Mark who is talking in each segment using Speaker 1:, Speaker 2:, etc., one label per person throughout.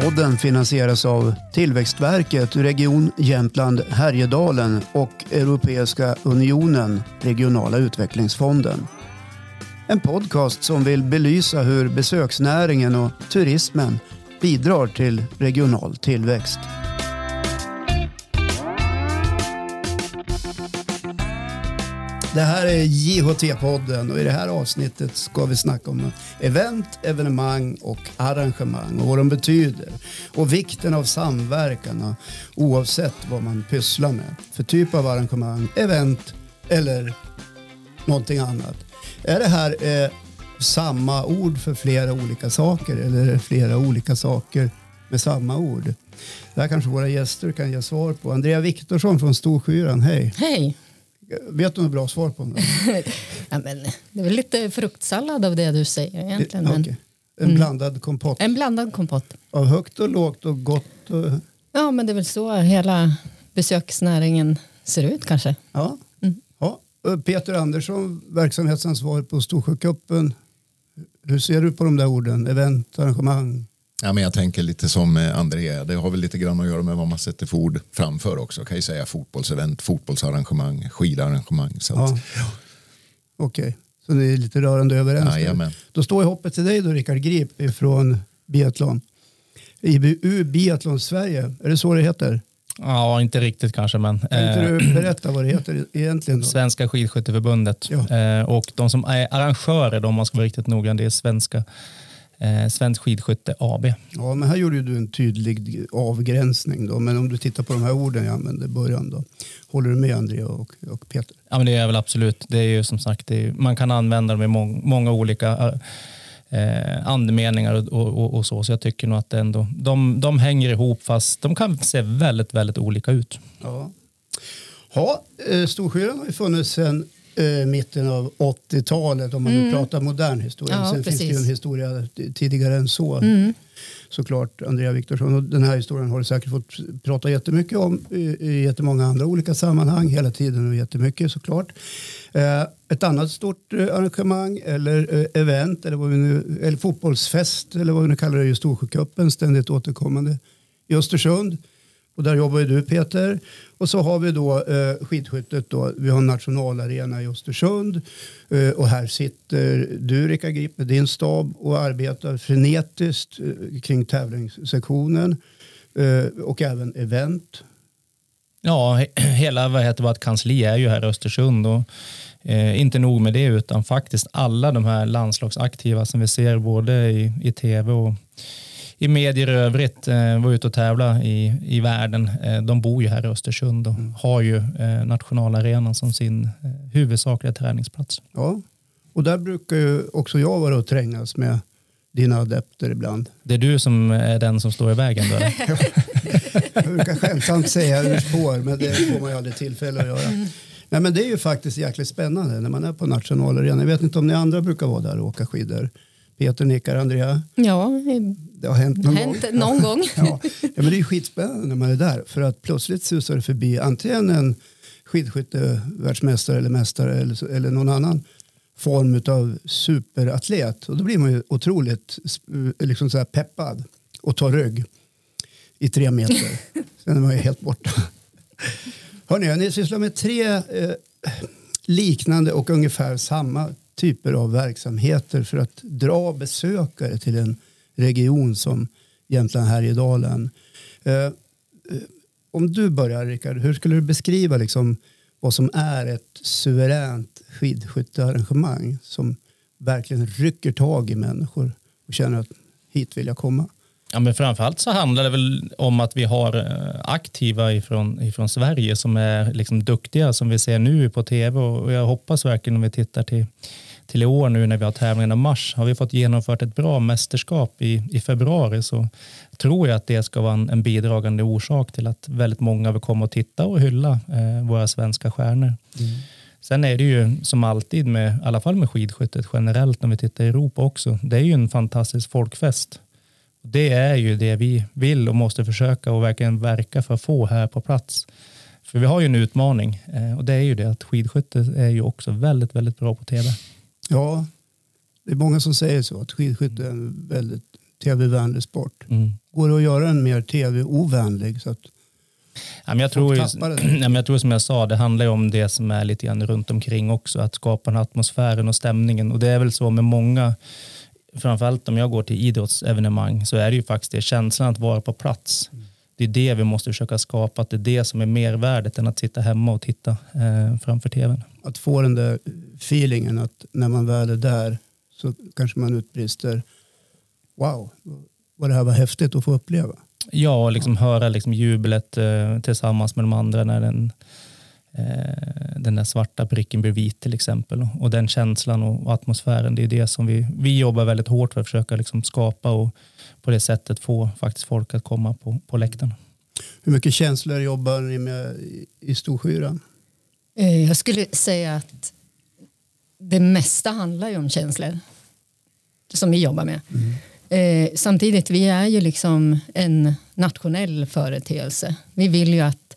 Speaker 1: Podden finansieras av Tillväxtverket, Region Jämtland Härjedalen och Europeiska unionen, Regionala utvecklingsfonden. En podcast som vill belysa hur besöksnäringen och turismen bidrar till regional tillväxt. Det här är JHT-podden och i det här avsnittet ska vi snacka om event, evenemang och arrangemang och vad de betyder och vikten av samverkan oavsett vad man pysslar med för typ av arrangemang, event eller någonting annat. Är det här eh, samma ord för flera olika saker eller är det flera olika saker med samma ord? Det här kanske våra gäster kan ge svar på. Andrea Viktorsson från Storskyran, hej.
Speaker 2: Hej.
Speaker 1: Vet du något bra svar på det?
Speaker 2: ja, men det är väl lite fruktsallad av det du säger egentligen.
Speaker 1: Det,
Speaker 2: men,
Speaker 1: okay. En blandad kompott?
Speaker 2: En blandad kompott.
Speaker 1: Av högt och lågt och gott? Och...
Speaker 2: Ja, men det är väl så hela besöksnäringen ser ut kanske.
Speaker 1: Ja. Mm. ja. Peter Andersson, verksamhetsansvarig på Storsjökuppen. Hur ser du på de där orden? Event, arrangemang?
Speaker 3: Ja, men jag tänker lite som André, det har väl lite grann att göra med vad man sätter för ord framför också. Kan ju säga fotbollsevent, fotbollsarrangemang, skidarrangemang. Så
Speaker 1: ja. ja. Okej, okay. så ni är lite rörande överens.
Speaker 3: Ja,
Speaker 1: då står ju hoppet till dig då, Rickard Grip från biathlon. IBU Biathlon Sverige, är det så det heter?
Speaker 4: Ja, inte riktigt kanske, men...
Speaker 1: Kan inte du eh, berätta vad det heter egentligen? Då?
Speaker 4: Svenska skidskytteförbundet. Ja. Eh, och de som är arrangörer, om man ska vara riktigt noggrann, det är Svenska eh, Svensk Skidskytte AB.
Speaker 1: Ja, men här gjorde du en tydlig avgränsning. Då. Men om du tittar på de här orden jag använde i början. Då. Håller du med Andrea och, och Peter?
Speaker 4: Ja, men det är väl absolut. Det är ju som sagt, är, man kan använda dem i må många olika eh, andemeningar och, och, och, så. Så jag tycker nog att det ändå, de, de hänger ihop fast de kan se väldigt, väldigt olika ut.
Speaker 1: Ja. Ja, eh, Storskyran har ju funnits sedan eh, mitten av 80-talet om man mm. nu pratar modern historia.
Speaker 2: Ja,
Speaker 1: Sen
Speaker 2: precis.
Speaker 1: finns det ju en historia tidigare än så.
Speaker 2: Mm.
Speaker 1: Såklart Andrea Viktorsson. Och den här historien har du säkert fått prata jättemycket om i, i jättemånga andra olika sammanhang hela tiden och jättemycket såklart. Eh, ett annat stort eh, arrangemang eller eh, event eller, vad vi nu, eller fotbollsfest eller vad vi nu kallar det i Storsjöcupen ständigt återkommande i Östersund. Och där jobbar ju du Peter. Och så har vi då eh, skidskyttet. Då. Vi har en nationalarena i Östersund. Eh, och här sitter du Rickard Grip med din stab och arbetar frenetiskt eh, kring tävlingssektionen. Eh, och även event.
Speaker 4: Ja, hela vad heter vårt kansli är ju här i Östersund. Och, eh, inte nog med det utan faktiskt alla de här landslagsaktiva som vi ser både i, i tv och i medier i övrigt eh, var ute och tävla i, i världen. Eh, de bor ju här i Östersund och mm. har ju eh, nationalarenan som sin eh, huvudsakliga träningsplats.
Speaker 1: Ja, och där brukar ju också jag vara och trängas med dina adepter ibland.
Speaker 4: Det är du som är den som står i vägen då?
Speaker 1: jag brukar skämtsamt säga ur spår, men det får man ju aldrig tillfälle att göra. Nej, men det är ju faktiskt jäkligt spännande när man är på nationalarenan. Jag vet inte om ni andra brukar vara där och åka skidor. Peter nickar, Andrea?
Speaker 2: Ja,
Speaker 1: det har hänt någon
Speaker 2: hänt
Speaker 1: gång.
Speaker 2: Någon gång.
Speaker 1: ja. ja. men det är skitspännande när man är där för att plötsligt susar det förbi antingen en skidskyttevärldsmästare eller mästare eller, eller någon annan form av superatlet och då blir man ju otroligt liksom så peppad och tar rygg i tre meter. Sen är man ju helt borta. Hörrni, ni sysslar med tre eh, liknande och ungefär samma typer av verksamheter för att dra besökare till en region som Jämtland Härjedalen. Eh, eh, om du börjar Rickard, hur skulle du beskriva liksom vad som är ett suveränt skidskyttearrangemang som verkligen rycker tag i människor och känner att hit vill jag komma?
Speaker 4: Ja, men framförallt så handlar det väl om att vi har eh, aktiva ifrån, ifrån Sverige som är liksom duktiga som vi ser nu på tv och jag hoppas verkligen om vi tittar till till i år nu när vi har tävlingen i mars har vi fått genomfört ett bra mästerskap i, i februari så tror jag att det ska vara en, en bidragande orsak till att väldigt många vill komma och titta och hylla eh, våra svenska stjärnor. Mm. Sen är det ju som alltid med, i alla fall med skidskyttet generellt när vi tittar i Europa också. Det är ju en fantastisk folkfest. Det är ju det vi vill och måste försöka och verkligen verka för att få här på plats. För vi har ju en utmaning eh, och det är ju det att skidskytte är ju också väldigt, väldigt bra på tv.
Speaker 1: Ja, det är många som säger så att skidskytte är en väldigt tv-vänlig sport.
Speaker 4: Mm.
Speaker 1: Går det att göra den mer tv-ovänlig? Så att,
Speaker 4: Ja, men jag, tror men jag tror som jag sa, det handlar ju om det som är lite grann runt omkring också. Att skapa den atmosfären och stämningen. Och det är väl så med många, framförallt om jag går till idrottsevenemang, så är det ju faktiskt det, känslan att vara på plats. Det är det vi måste försöka skapa, att det är det som är mervärdet än att sitta hemma och titta eh, framför tvn.
Speaker 1: Att få den där feelingen att när man väl är där så kanske man utbrister wow, vad det här var häftigt att få uppleva.
Speaker 4: Ja, och liksom höra liksom jublet eh, tillsammans med de andra när den, eh, den där svarta pricken blir vit till exempel. Och den känslan och atmosfären, det är det som vi, vi jobbar väldigt hårt för att försöka liksom skapa och på det sättet få faktiskt folk att komma på, på läktaren.
Speaker 1: Hur mycket känslor jobbar ni med i- Storskyran?
Speaker 2: Eh, Jag skulle säga att det mesta handlar ju om känslor som vi jobbar med. Eh, samtidigt, vi är ju liksom en nationell företeelse. Vi vill ju att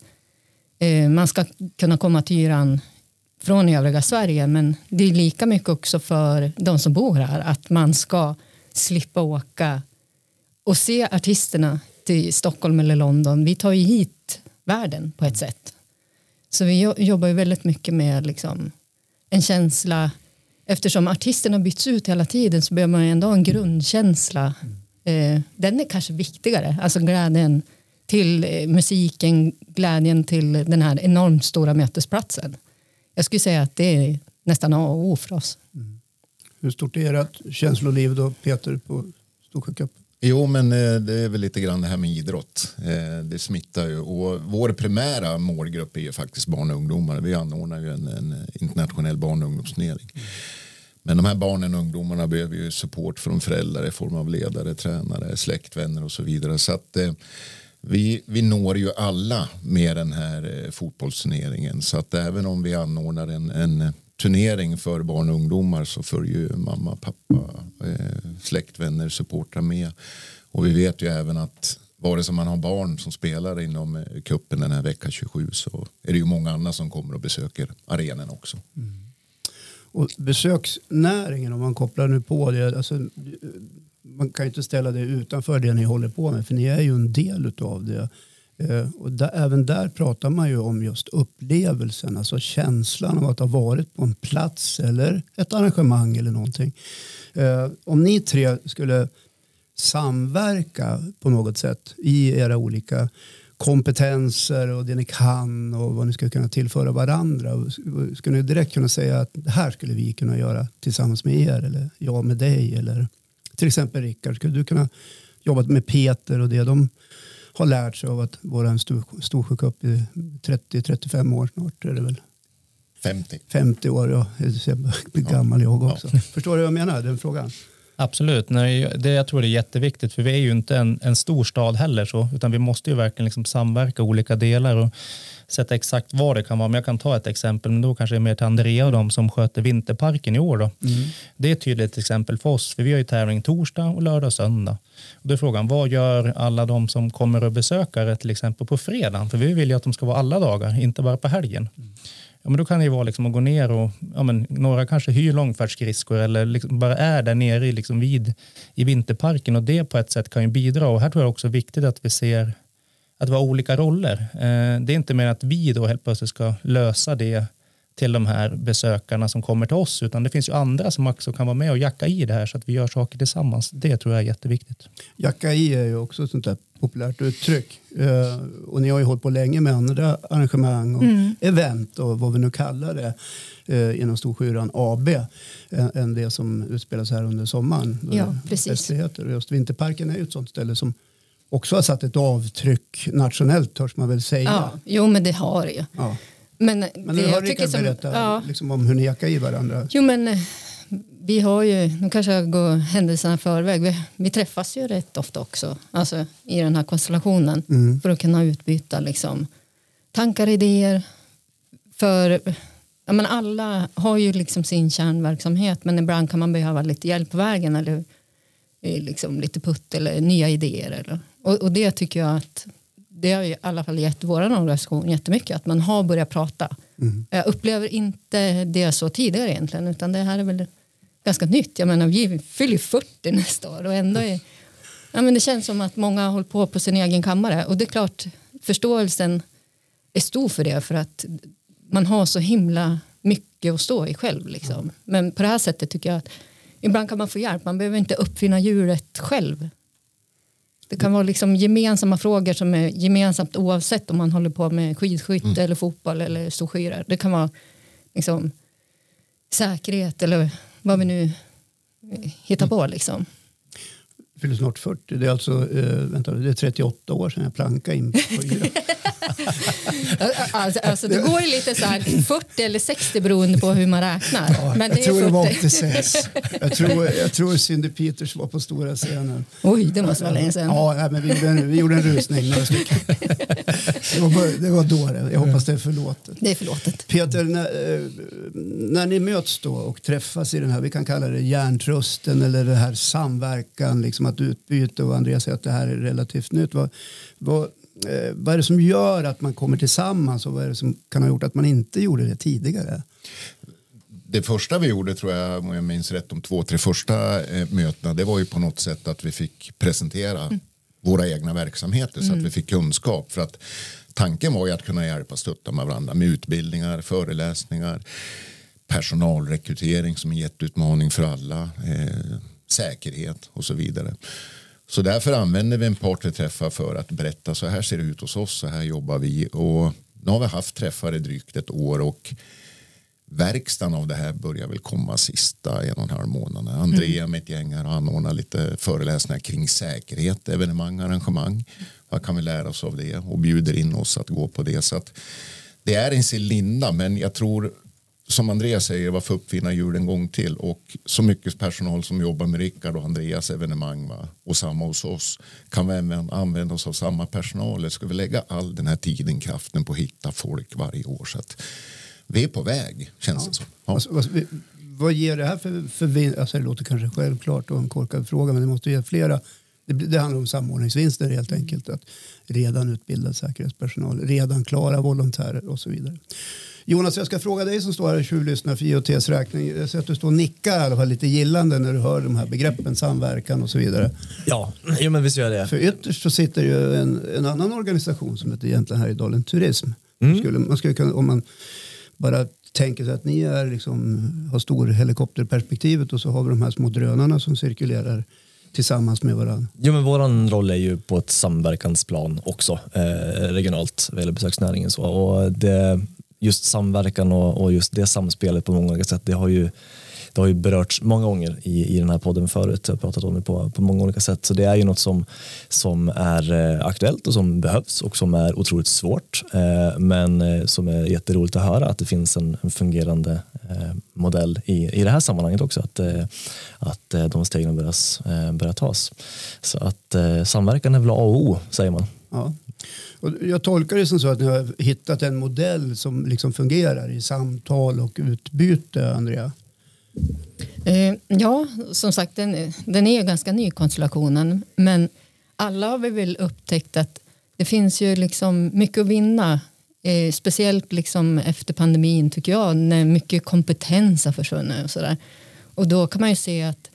Speaker 2: eh, man ska kunna komma till Yran från övriga Sverige men det är lika mycket också för de som bor här att man ska slippa åka och se artisterna till Stockholm eller London. Vi tar ju hit världen på ett sätt. Så vi jobbar ju väldigt mycket med liksom en känsla eftersom artisterna byts ut hela tiden så behöver man ju ändå ha en grundkänsla. Eh, den är kanske viktigare, alltså glädjen till eh, musiken, glädjen till den här enormt stora mötesplatsen. Jag skulle säga att det är nästan A och O för oss. Mm.
Speaker 1: Hur stort är ert känsloliv då, Peter, på Storsjö Cup?
Speaker 3: Jo, men eh, det är väl lite grann det här med idrott. Eh, det smittar ju. Och vår primära målgrupp är ju faktiskt barn och ungdomar. Vi anordnar ju en, en internationell barn och ungdomsturnering. Men de här barnen och ungdomarna behöver ju support från föräldrar i form av ledare, tränare, släktvänner och så vidare. Så att eh, vi, vi når ju alla med den här fotbollsturneringen. Så att även om vi anordnar en, en turnering för barn och ungdomar så följer ju mamma, pappa, eh, släktvänner, supportrar med. Och vi vet ju även att vare sig man har barn som spelar inom eh, kuppen den här vecka 27 så är det ju många andra som kommer och besöker arenan också. Mm.
Speaker 1: Och besöksnäringen, om man kopplar nu på det, alltså, eh, man kan ju inte ställa det utanför det ni håller på med, för ni är ju en del av det. Eh, och där, även där pratar man ju om just upplevelsen, alltså känslan av att ha varit på en plats eller ett arrangemang eller någonting. Eh, om ni tre skulle samverka på något sätt i era olika kompetenser och det ni kan och vad ni skulle kunna tillföra varandra. Skulle ni direkt kunna säga att det här skulle vi kunna göra tillsammans med er eller jag med dig eller till exempel Rickard, skulle du kunna jobba med Peter och det de har lärt sig av att vara en stor, Storsjöcup i 30-35 år snart är det väl
Speaker 3: 50.
Speaker 1: 50 år, ja, jag blir gammal jag också. Förstår du vad jag menar, den frågan?
Speaker 4: Absolut, Nej, det, jag tror det är jätteviktigt för vi är ju inte en, en stor stad heller så, utan vi måste ju verkligen liksom samverka olika delar och sätta exakt vad det kan vara. Men jag kan ta ett exempel, men då kanske det är mer till Andrea och de som sköter vinterparken i år. Då. Det är ett tydligt exempel för oss, för vi har ju tävling torsdag och lördag och söndag. Då är frågan, vad gör alla de som kommer och besöker det till exempel på fredag? För vi vill ju att de ska vara alla dagar, inte bara på helgen. Ja, men då kan det ju vara liksom att gå ner och ja, men några kanske hyr långfärdsskridskor eller liksom bara är där nere i, liksom vid, i vinterparken och det på ett sätt kan ju bidra. Och här tror jag också är viktigt att vi ser att vi har olika roller. Eh, det är inte mer att vi då helt plötsligt ska lösa det till de här besökarna som kommer till oss utan det finns ju andra som också kan vara med och jacka i det här så att vi gör saker tillsammans. Det tror jag är jätteviktigt.
Speaker 1: Jacka i är ju också ett sånt där populärt uttryck. Eh, och ni har ju hållit på länge med andra arrangemang och event och vad vi nu kallar det eh, inom Storskyran AB eh, än det som utspelas här under sommaren.
Speaker 2: Ja, precis.
Speaker 1: Och just Vinterparken är ju ett sånt ställe som också har satt ett avtryck nationellt törs man väl säga.
Speaker 2: Ja, jo men det har det ju.
Speaker 1: Ja.
Speaker 2: Men,
Speaker 1: Men
Speaker 2: det jag tycker som,
Speaker 1: berättat
Speaker 2: ja,
Speaker 1: liksom om hur ni jackar i varandra.
Speaker 2: Jo men eh, vi har ju, nu kanske jag går händelserna i förväg, vi, vi träffas ju rätt ofta också, alltså i den här konstellationen
Speaker 1: Mm.
Speaker 2: för att kunna utbyta liksom tankar, idéer. För ja, men alla har ju liksom sin kärnverksamhet men ibland kan man behöva lite hjälp på vägen eller eh, liksom lite putt eller nya idéer. Eller, och, och det tycker jag att det har i alla fall gett vår organisation jättemycket att man har börjat prata.
Speaker 1: Mm.
Speaker 2: Jag upplever inte det så tidigare egentligen utan det här är väl ganska nytt. Jag menar vi fyller ju 40 nästa år och ändå är Ja, men det känns som att många har hållit på på sin egen kammare och det är klart förståelsen är stor för det för att man har så himla mycket att stå i själv. Liksom. Men på det här sättet tycker jag att ibland kan man få hjälp. Man behöver inte uppfinna djuret själv. Det kan vara liksom gemensamma frågor som är gemensamt oavsett om man håller på med skidskytte mm. eller fotboll eller storskyror. Det kan vara liksom, säkerhet eller vad vi nu hittar på. Liksom
Speaker 1: fyller snart 40. Det är alltså eh, vänta, det är 38 år sedan jag plankade in på.
Speaker 2: alltså, alltså, det går lite så här 40 eller 60 beroende på hur man räknar.
Speaker 1: Ja, Men det jag tror det var 86. jag, tror, jag tror Cindy Peters var på stora scenen.
Speaker 2: Oj, det måste vara länge sedan.
Speaker 1: Ja, men vi gjorde en, vi gjorde en rusning några stycken. det, var, det var då det. Jag hoppas det är förlåtet.
Speaker 2: Det är förlåtet.
Speaker 1: Peter, när, eh, när ni möts då och träffas i den här, vi kan kalla det hjärntrusten eller det här samverkan, liksom att utbyte och Andreas säger att det här är relativt nytt. Vad, vad, eh, vad är det som gör att man kommer tillsammans och vad är det som kan ha gjort att man inte gjorde det tidigare?
Speaker 3: det första vi gjorde tror jag, om jag minns rätt, de två, tre första eh, mötena, det var ju på något sätt att vi fick presentera mm. våra egna verksamheter mm. så att mm. vi fick kunskap. För att tanken var ju att kunna hjälpa och stötta med varandra med utbildningar, föreläsningar, personalrekrytering som är en jätteutmaning för alla. Eh, säkerhet och så vidare. Så därför använder vi en partnerträffar för att berätta så här ser det ut hos oss, så här jobbar vi. Och nu har vi haft träffar i drygt ett år och verkstaden av det här börjar väl komma sista en och en halv månad. Andrea mm. med ett gäng har anordnat lite föreläsningar kring säkerhet, evenemang, arrangemang. Vad kan vi lära oss av det? Och bjuder in oss att gå på det. Så att det är en sin linda, men jag tror som Andreas säger, varför uppfinna hjul en gång till? Och så mycket personal som jobbar med Rickard och Andreas evenemang va? och samma hos oss kan vi även använda oss av samma personal. Eller ska vi lägga all den här tiden, kraften på att hitta folk varje år? Så att vi är på väg, känns ja. det som. Ja.
Speaker 1: Alltså, vad, vad ger det här för, för alltså det låter kanske självklart och en korkad fråga, men det måste ge flera det, det, handlar om samordningsvinster helt enkelt. Att redan utbildad säkerhetspersonal, redan klara volontärer och så vidare. Jonas, jag ska fråga dig som står här och tjuvlyssnar för IOTs räkning. Jag ser att du står och nickar i alla fall lite gillande när du hör de här begreppen samverkan och så vidare.
Speaker 5: Ja, jo, men visst gör jag det.
Speaker 1: För ytterst så sitter ju en, en annan organisation som heter egentligen Härjedalen Turism. Mm. Skulle, man skulle kunna, om man bara tänker sig att ni är liksom, har stor helikopterperspektivet och så har vi de här små drönarna som cirkulerar tillsammans med varandra?
Speaker 5: Jo, men vår roll är ju på ett samverkansplan också eh, regionalt vad gäller besöksnäringen. Så. Och det, just samverkan och, och, just det samspelet på många olika sätt, det har ju det har ju berörts många gånger i, i den här podden förut. Jag har pratat om det på, på många olika sätt. Så det är ju något som, som är eh, aktuellt och som behövs och som är otroligt svårt. Eh, men eh, som är jätteroligt att höra att det finns en, en fungerande eh, modell i, i det här sammanhanget också. Att, eh, att eh, de stegen börjar, börjar tas. Så att samverkan är väl A och O säger man.
Speaker 1: Ja. Och jag tolkar det som så att ni har hittat en modell som liksom fungerar i samtal och utbyte, Andrea?
Speaker 2: Eh, ja, som sagt, den, den är ganska ny konstellationen. Men alla har vi väl upptäckt att det finns ju liksom mycket att vinna. Eh, speciellt liksom efter pandemin tycker jag, när mycket kompetens har försvunnit. Och, så där. och då kan man ju se att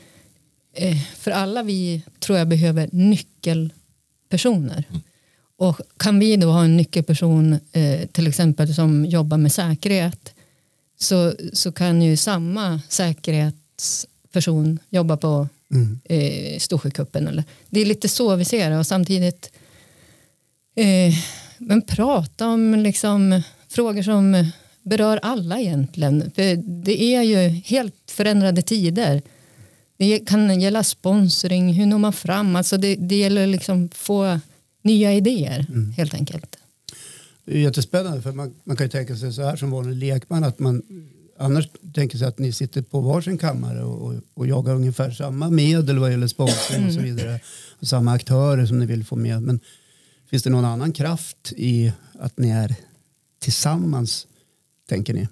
Speaker 2: eh, för alla vi tror jag behöver nyckelpersoner. Mm. Och kan vi då ha en nyckelperson eh, till exempel som jobbar med säkerhet så, så kan ju samma säkerhetsperson jobba på mm. eh, Storsjökuppen. Det är lite så vi ser det och samtidigt eh, men prata om liksom, frågor som berör alla egentligen. För det är ju helt förändrade tider. Det kan gälla sponsring, hur når man fram? Alltså det, det gäller liksom få nya idéer mm. helt enkelt.
Speaker 1: Det är jättespännande för man, man kan ju tänka sig så här som vanlig lekman att man annars tänker sig att ni sitter på varsin kammare och, och, och jagar ungefär samma medel vad gäller sponsring och så mm. vidare. Och samma aktörer som ni vill få med. Men finns det någon annan kraft i att ni är tillsammans, tänker ni?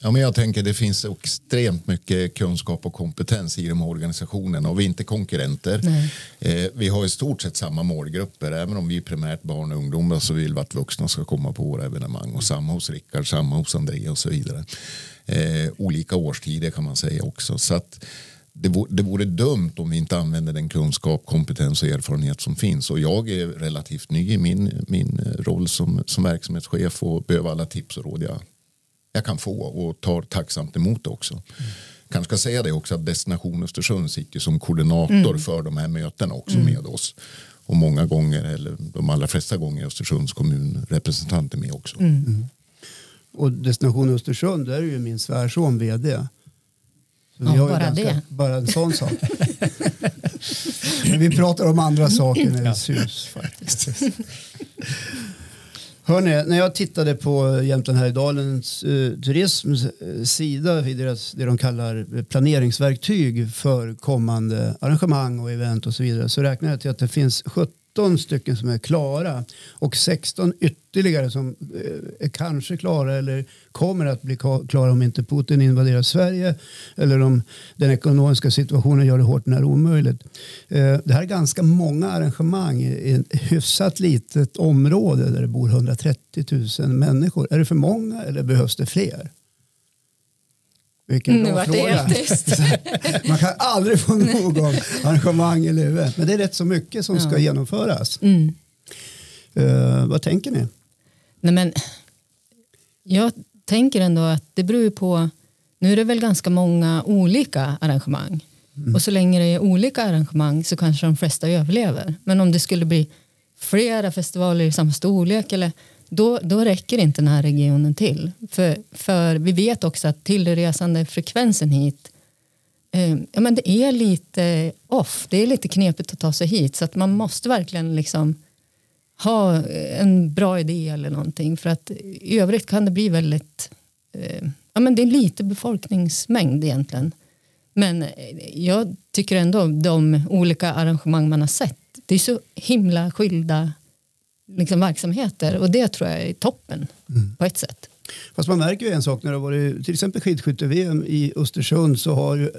Speaker 3: Ja, men jag tänker det finns extremt mycket kunskap och kompetens i de här organisationerna och vi är inte konkurrenter. Eh, vi har i stort sett samma målgrupper. Även om vi är primärt barn och ungdomar så vill vi att vuxna ska komma på våra evenemang. Och samma hos Rickard, samma hos André och så vidare. Eh, olika årstider kan man säga också. Så att det, vore, det vore dumt om vi inte använder den kunskap, kompetens och erfarenhet som finns. Och jag är relativt ny i min, min roll som, som verksamhetschef och behöver alla tips och råd jag, jag kan få och tar tacksamt emot det också. Mm. Kanske ska säga det också att Destination Östersund sitter som koordinator mm. för de här mötena också mm. med oss. Och många gånger, eller de allra flesta gånger, Östersunds kommun representanter med också. Mm. mm.
Speaker 1: Och Destination Östersund, där är ju min svärson vd.
Speaker 2: Så ja, bara ganska, det.
Speaker 1: Bara en sån sak. Men vi pratar om andra saker när vi sus faktiskt. Hörrni, när jag tittade på eh, Jämtland Härjedalens eh, turisms eh, sida i deras det de kallar eh, planeringsverktyg för kommande arrangemang och event och så vidare så räknar jag till att det finns 17 13 stycken som är klara och 16 ytterligare som eh, är kanske klara eller kommer att bli klara om inte Putin invaderar Sverige eller om den ekonomiska situationen gör det hårt när omöjligt. Eh, det här är ganska många arrangemang i ett hyfsat litet område där det bor 130 000 människor. Är det för många eller behövs det fler?
Speaker 2: Vilken nu vart det helt tyst.
Speaker 1: Man kan aldrig få nog av arrangemang eller event. Men det är rätt så mycket som ja. ska genomföras. Mm. Uh, vad tänker ni?
Speaker 2: Nej, men, jag tänker ändå att det beror på, nu är det väl ganska många olika arrangemang. Mm. Och så länge det är olika arrangemang så kanske de flesta överlever. Men om det skulle bli flera festivaler i samma storlek eller då, då räcker inte den här regionen till. För, för vi vet också att tillresande frekvensen hit eh, ja, men det är lite off. Det är lite knepigt att ta sig hit så att man måste verkligen liksom ha en bra idé eller någonting för att i övrigt kan det bli väldigt eh, ja, men det är lite befolkningsmängd egentligen. Men eh, jag tycker ändå de olika arrangemang man har sett det är så himla skilda liksom, verksamheter och det tror jag är toppen mm. på ett sätt.
Speaker 1: Fast man märker ju en sak när det har varit till exempel skidskytte-VM i Östersund så har ju eh,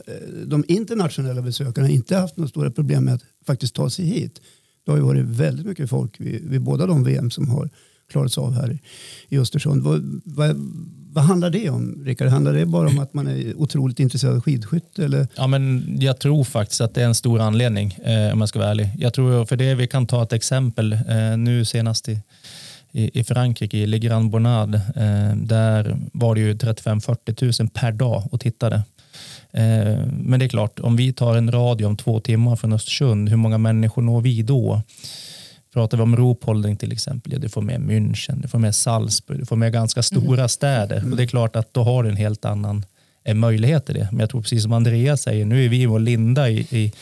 Speaker 1: de internationella besökarna inte haft några stora problem med att faktiskt ta sig hit. Det har ju varit väldigt mycket folk vid, vid båda de VM som har klarats av här i Östersund. Vad, vad, vad handlar det om, Rickard? Handlar det bara om att man är otroligt intresserad av skidskytte? Eller?
Speaker 4: Ja, men jag tror faktiskt att det är en stor anledning, eh, om jag ska vara ärlig. Jag tror, för det, vi kan ta ett exempel eh, nu senast i, i, i Frankrike, i Le Grand Bonnade. Eh, där var det ju 35-40 000 per dag och tittade. Eh, men det är klart, om vi tar en radio om två timmar från Östersund, hur många människor når vi då? Pratar vi om Ruhpolding till exempel, ja, du får med München, du får med Salzburg, du får med ganska stora mm. städer. Och det är klart att då har du en helt annan eh, möjlighet i det. Men jag tror precis som Andreas säger, nu är vi och Linda i, i,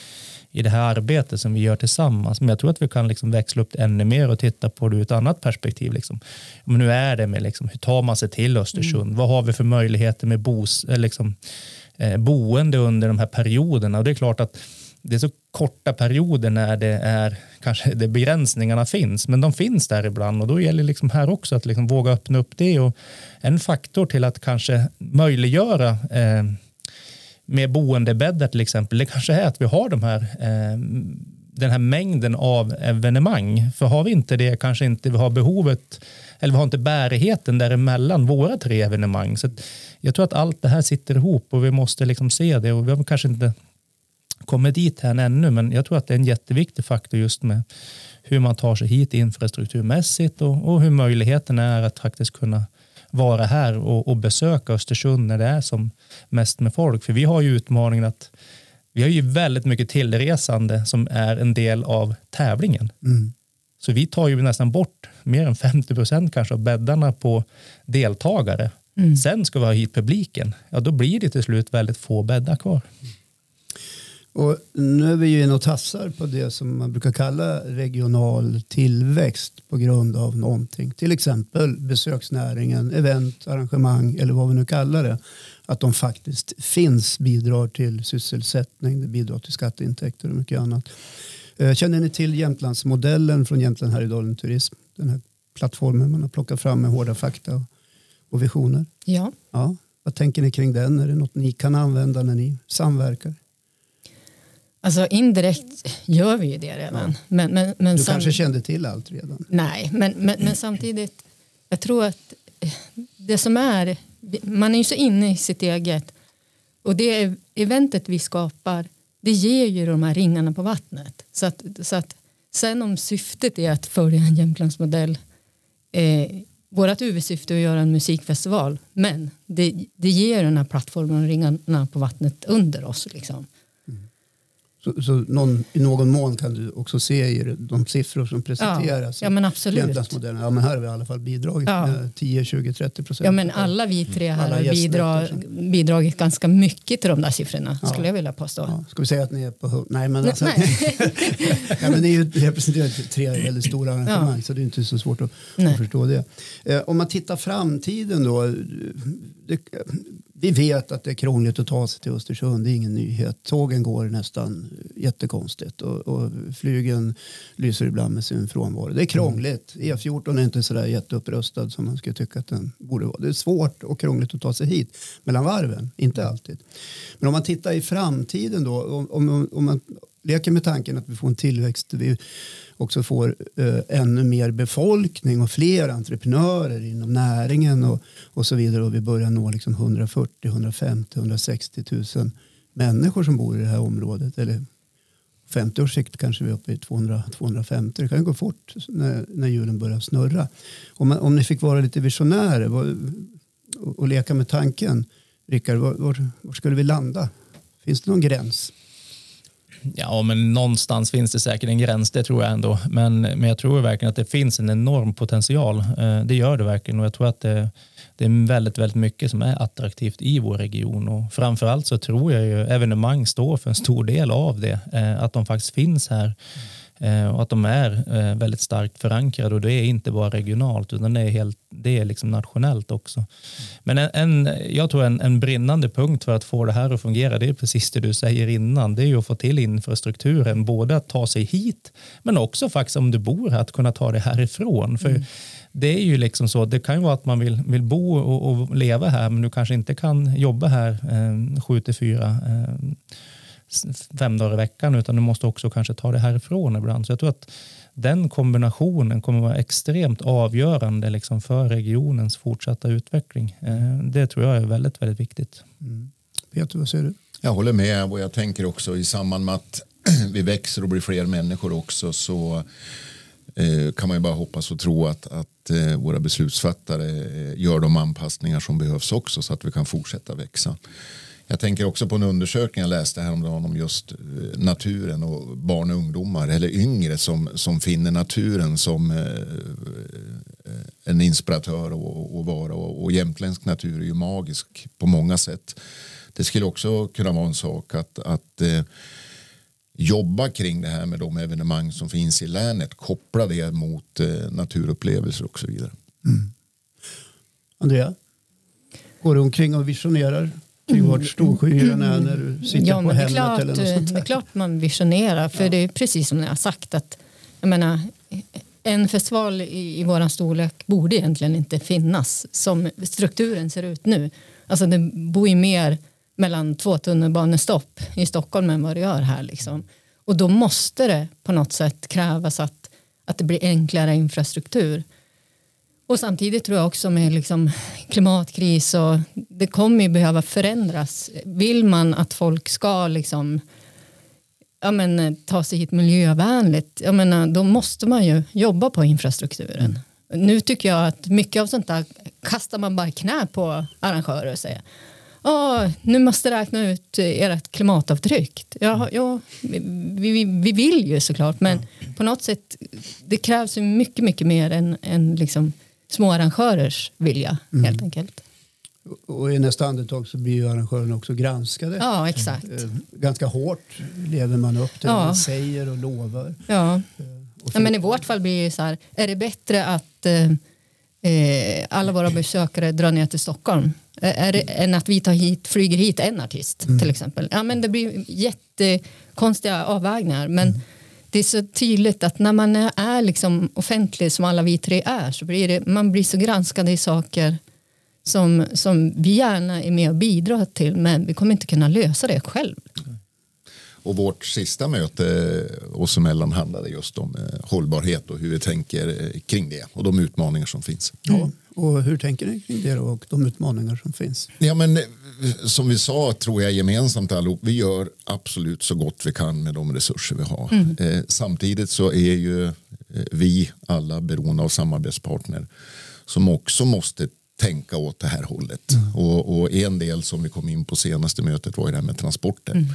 Speaker 4: i det här arbetet som vi gör tillsammans. Men jag tror att vi kan liksom växla upp det ännu mer och titta på det ur ett annat perspektiv. Liksom. Men nu är det med liksom, hur tar man sig till Östersund? Mm. Vad har vi för möjligheter med bos, eh, liksom, eh, boende under de här perioderna? Och det är klart att det är så korta perioder när det är kanske det begränsningarna finns, men de finns där ibland och då gäller det liksom här också att liksom våga öppna upp det och en faktor till att kanske möjliggöra eh, med boendebäddar till exempel, det kanske är att vi har de här eh, den här mängden av evenemang. För har vi inte det kanske inte vi har behovet eller vi har inte bärigheten däremellan våra tre evenemang. Så jag tror att allt det här sitter ihop och vi måste liksom se det och vi har kanske inte kommit dit än ännu, men jag tror att det är en jätteviktig faktor just med hur man tar sig hit infrastrukturmässigt och, och hur möjligheten är att faktiskt kunna vara här och, och, besöka Östersund när det är som mest med folk. För vi har ju utmaningen att vi har ju väldigt mycket tillresande som är en del av tävlingen. Mm. Så vi tar ju nästan bort mer än 50 procent kanske av bäddarna på deltagare. Mm. Sen ska vi ha hit publiken. Ja, då blir det till slut väldigt få bäddar kvar.
Speaker 1: Och nu är vi ju inne och tassar på det som man brukar kalla regional tillväxt på grund av någonting. Till exempel besöksnäringen, event, arrangemang eller vad vi nu kallar det. Att de faktiskt finns, bidrar till sysselsättning, det bidrar till skatteintäkter och mycket annat. Eh, känner ni till Jämtlandsmodellen från Jämtland Härjedalen Turism? Den här plattformen man har plockat fram med hårda fakta och visioner.
Speaker 2: Ja.
Speaker 1: ja. Vad tänker ni kring den? Är det något ni kan använda när ni samverkar?
Speaker 2: Alltså indirekt gör vi ju det redan. Ja. Men, men, men
Speaker 1: du kanske kände till allt redan?
Speaker 2: Nej, men, men, men samtidigt, jag tror att det som är, man är ju så inne i sitt eget och det eventet vi skapar det ger ju de här ringarna på vattnet. Så att, så att sen om syftet är att följa en Jämtlandsmodell eh, vårt huvudsyfte är att göra en musikfestival men det, det ger den här plattformen och ringarna på vattnet under oss. Liksom.
Speaker 1: Så, så någon, i någon mån kan du också se i de siffror som presenteras.
Speaker 2: Ja, ja men absolut.
Speaker 1: Ja, men här har vi i alla fall bidragit
Speaker 2: Ja.
Speaker 1: med 10, 20, 30 procent.
Speaker 2: Ja, men alla vi tre här har bidra, bidragit ganska mycket till de där siffrorna
Speaker 1: Ja.
Speaker 2: skulle jag vilja påstå.
Speaker 1: Ja, ska vi säga att ni är på? Nej, men, alltså,
Speaker 2: nej.
Speaker 1: ja, men ni representerar tre väldigt stora arrangemang så det är inte så svårt att, att förstå det. Eh, om man tittar framtiden då. Det, vi vet att det är krångligt att ta sig till Östersund, det är ingen nyhet. Tågen går nästan jättekonstigt och, och flygen lyser ibland med sin frånvaro. Det är krångligt. E14 är inte sådär jätteupprustad som man skulle tycka att den borde vara. Det är svårt och krångligt att ta sig hit mellan varven, inte alltid. Men om man tittar i framtiden då, om, om, om man leker med tanken att vi får en tillväxt, vi också får eh, ännu mer befolkning och fler entreprenörer inom näringen och, och så vidare och vi börjar nå liksom 140, 150, 160 000 människor som bor i det här området eller 50 års sikt kanske vi är uppe i 200, 250. Det kan ju gå fort när, när hjulen börjar snurra. Om, man, om ni fick vara lite visionärer vad, och, och leka med tanken, Rickard, var, var, var skulle vi landa? Finns det någon gräns?
Speaker 4: Ja, men någonstans finns det säkert en gräns, det tror jag ändå. Men, men jag tror verkligen att det finns en enorm potential. Eh, det gör det verkligen och jag tror att det, det är väldigt, väldigt mycket som är attraktivt i vår region och framförallt så tror jag ju evenemang står för en stor del av det. Eh, att de faktiskt finns här Mm och att de är eh, väldigt starkt förankrade och det är inte bara regionalt utan det är, helt, det är liksom nationellt också. Men en, en, jag tror en, en brinnande punkt för att få det här att fungera det är precis det du säger innan. Det är ju att få till infrastrukturen, både att ta sig hit men också faktiskt om du bor här att kunna ta det härifrån. För det är ju liksom så, det kan ju vara att man vill, vill bo och, och leva här men du kanske inte kan jobba här eh, 7 till 4 eh, s- fem dagar i veckan utan du måste också kanske ta det härifrån ibland. Så jag tror att den kombinationen kommer vara extremt avgörande liksom för regionens fortsatta utveckling. Eh, Det tror jag är väldigt, väldigt viktigt.
Speaker 1: Peter, vad säger du?
Speaker 3: Jag håller med och jag tänker också i samband med att vi växer och blir fler människor också så eh, kan man ju bara hoppas och tro att, att eh, våra beslutsfattare gör de anpassningar som behövs också så att vi kan fortsätta växa. Jag tänker också på en undersökning jag läste häromdagen om just eh, naturen och barn och ungdomar eller yngre som, som finner naturen som eh, eh en inspiratör och, och vara och, och jämtländsk natur är ju magisk på många sätt. Det skulle också kunna vara en sak att, att eh, jobba kring det här med de evenemang som finns i länet, koppla det mot eh, naturupplevelser och så vidare. Mm.
Speaker 1: Andrea? Går du omkring och visionerar kring vart Storsjöyran är när du sitter
Speaker 2: Ja,
Speaker 1: på
Speaker 2: det
Speaker 1: hemmet
Speaker 2: klart,
Speaker 1: eller något sånt
Speaker 2: det
Speaker 1: där?
Speaker 2: är klart man visionerar. För det är precis som jag har sagt att jag menar, en festival i, i våran storlek borde egentligen inte finnas som strukturen ser ut nu. Alltså det bor ju mer mellan två tunnelbanestopp i Stockholm än vad det gör här. Liksom. Och då måste det på något sätt krävas att, att det blir enklare infrastruktur. Och samtidigt tror jag också med liksom klimatkris och det kommer ju behöva förändras. Vill man att folk ska liksom, ja men, ta sig hit miljövänligt, jag menar, då måste man ju jobba på infrastrukturen. Nu tycker jag att mycket av sånt där kastar man bara knä på arrangörer och säger Ja, nu måste räkna ut ert klimatavtryck. Ja, ja, vi, vi, vi vill ju såklart, men på något sätt det krävs mycket, mycket mer än, än liksom små arrangörers vilja helt enkelt.
Speaker 1: Och i nästa andetag så blir ju arrangörerna också granskade.
Speaker 2: Ja, exakt.
Speaker 1: Eh, Ganska hårt lever man upp till
Speaker 2: Ja.
Speaker 1: vad man säger och lovar.
Speaker 2: Ja.
Speaker 1: Och
Speaker 2: Ja, men I vårt fall blir det så här, är det bättre att eh, eh, alla våra besökare drar ner till Stockholm Eh, är det, än att vi tar hit, flyger hit en artist till exempel? Ja, men det blir jättekonstiga avvägningar men det är så tydligt att när man är, liksom offentlig som alla vi tre är så blir det, man blir så granskade i saker som, som vi gärna är med och bidrar till men vi kommer inte kunna lösa det själv.
Speaker 3: Och vårt sista möte oss emellan handlade just om eh, hållbarhet och hur vi tänker kring det och de utmaningar som finns.
Speaker 1: Ja, och hur tänker ni kring det och de utmaningar som finns?
Speaker 3: Ja, men, eh, som vi sa tror jag gemensamt allihop, vi gör absolut så gott vi kan med de resurser vi har. Eh, samtidigt så är ju eh, vi alla beroende av samarbetspartner som också måste tänka åt det här hållet. Och, och en del som vi kom in på senaste mötet var ju det här med transporter.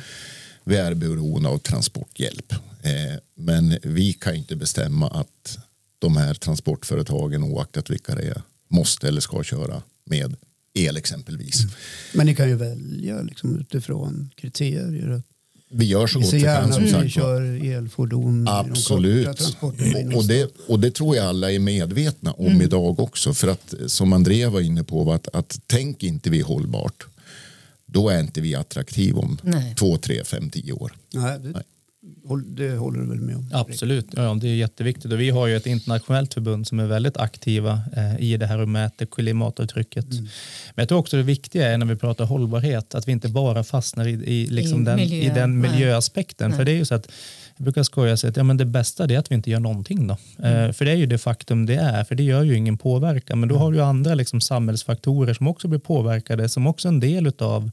Speaker 3: Vi är beroende av transporthjälp. Eh, men vi kan inte bestämma att de här transportföretagen oaktat vilka det är måste eller ska köra med el exempelvis.
Speaker 1: Men ni kan ju välja liksom, utifrån kriterier.
Speaker 3: Vi gör så
Speaker 1: Vi
Speaker 3: gott vi kan som sagt. var.
Speaker 1: kör elfordon de
Speaker 3: Absolut.
Speaker 1: transporterna.
Speaker 3: Och, det, och det tror jag alla är medvetna om idag också. För att som Andrea var inne på, att, att tänk inte vi hållbart, då är inte vi attraktiva om
Speaker 2: Nej.
Speaker 3: två, tre, fem, tio år.
Speaker 1: Nej, det, håll- det håller du väl med om?
Speaker 4: Absolut, ja, det är jätteviktigt. Och vi har ju ett internationellt förbund som är väldigt aktiva eh, i det här och mäter klimatavtrycket.
Speaker 2: Mm.
Speaker 4: Men jag tror också det viktiga är när vi pratar hållbarhet att vi inte bara fastnar i, i, liksom
Speaker 2: I
Speaker 4: den,
Speaker 2: miljö,
Speaker 4: i den
Speaker 2: nej.
Speaker 4: miljöaspekten. För
Speaker 2: Nej.
Speaker 4: det är ju så att jag brukar skoja och säga att ja, men det bästa är att vi inte gör någonting. Då.
Speaker 2: Mm.
Speaker 4: Eh, för det är ju det faktum det är, för det gör ju ingen påverkan. Men då har du ju andra liksom, samhällsfaktorer som också blir påverkade, som också är en del av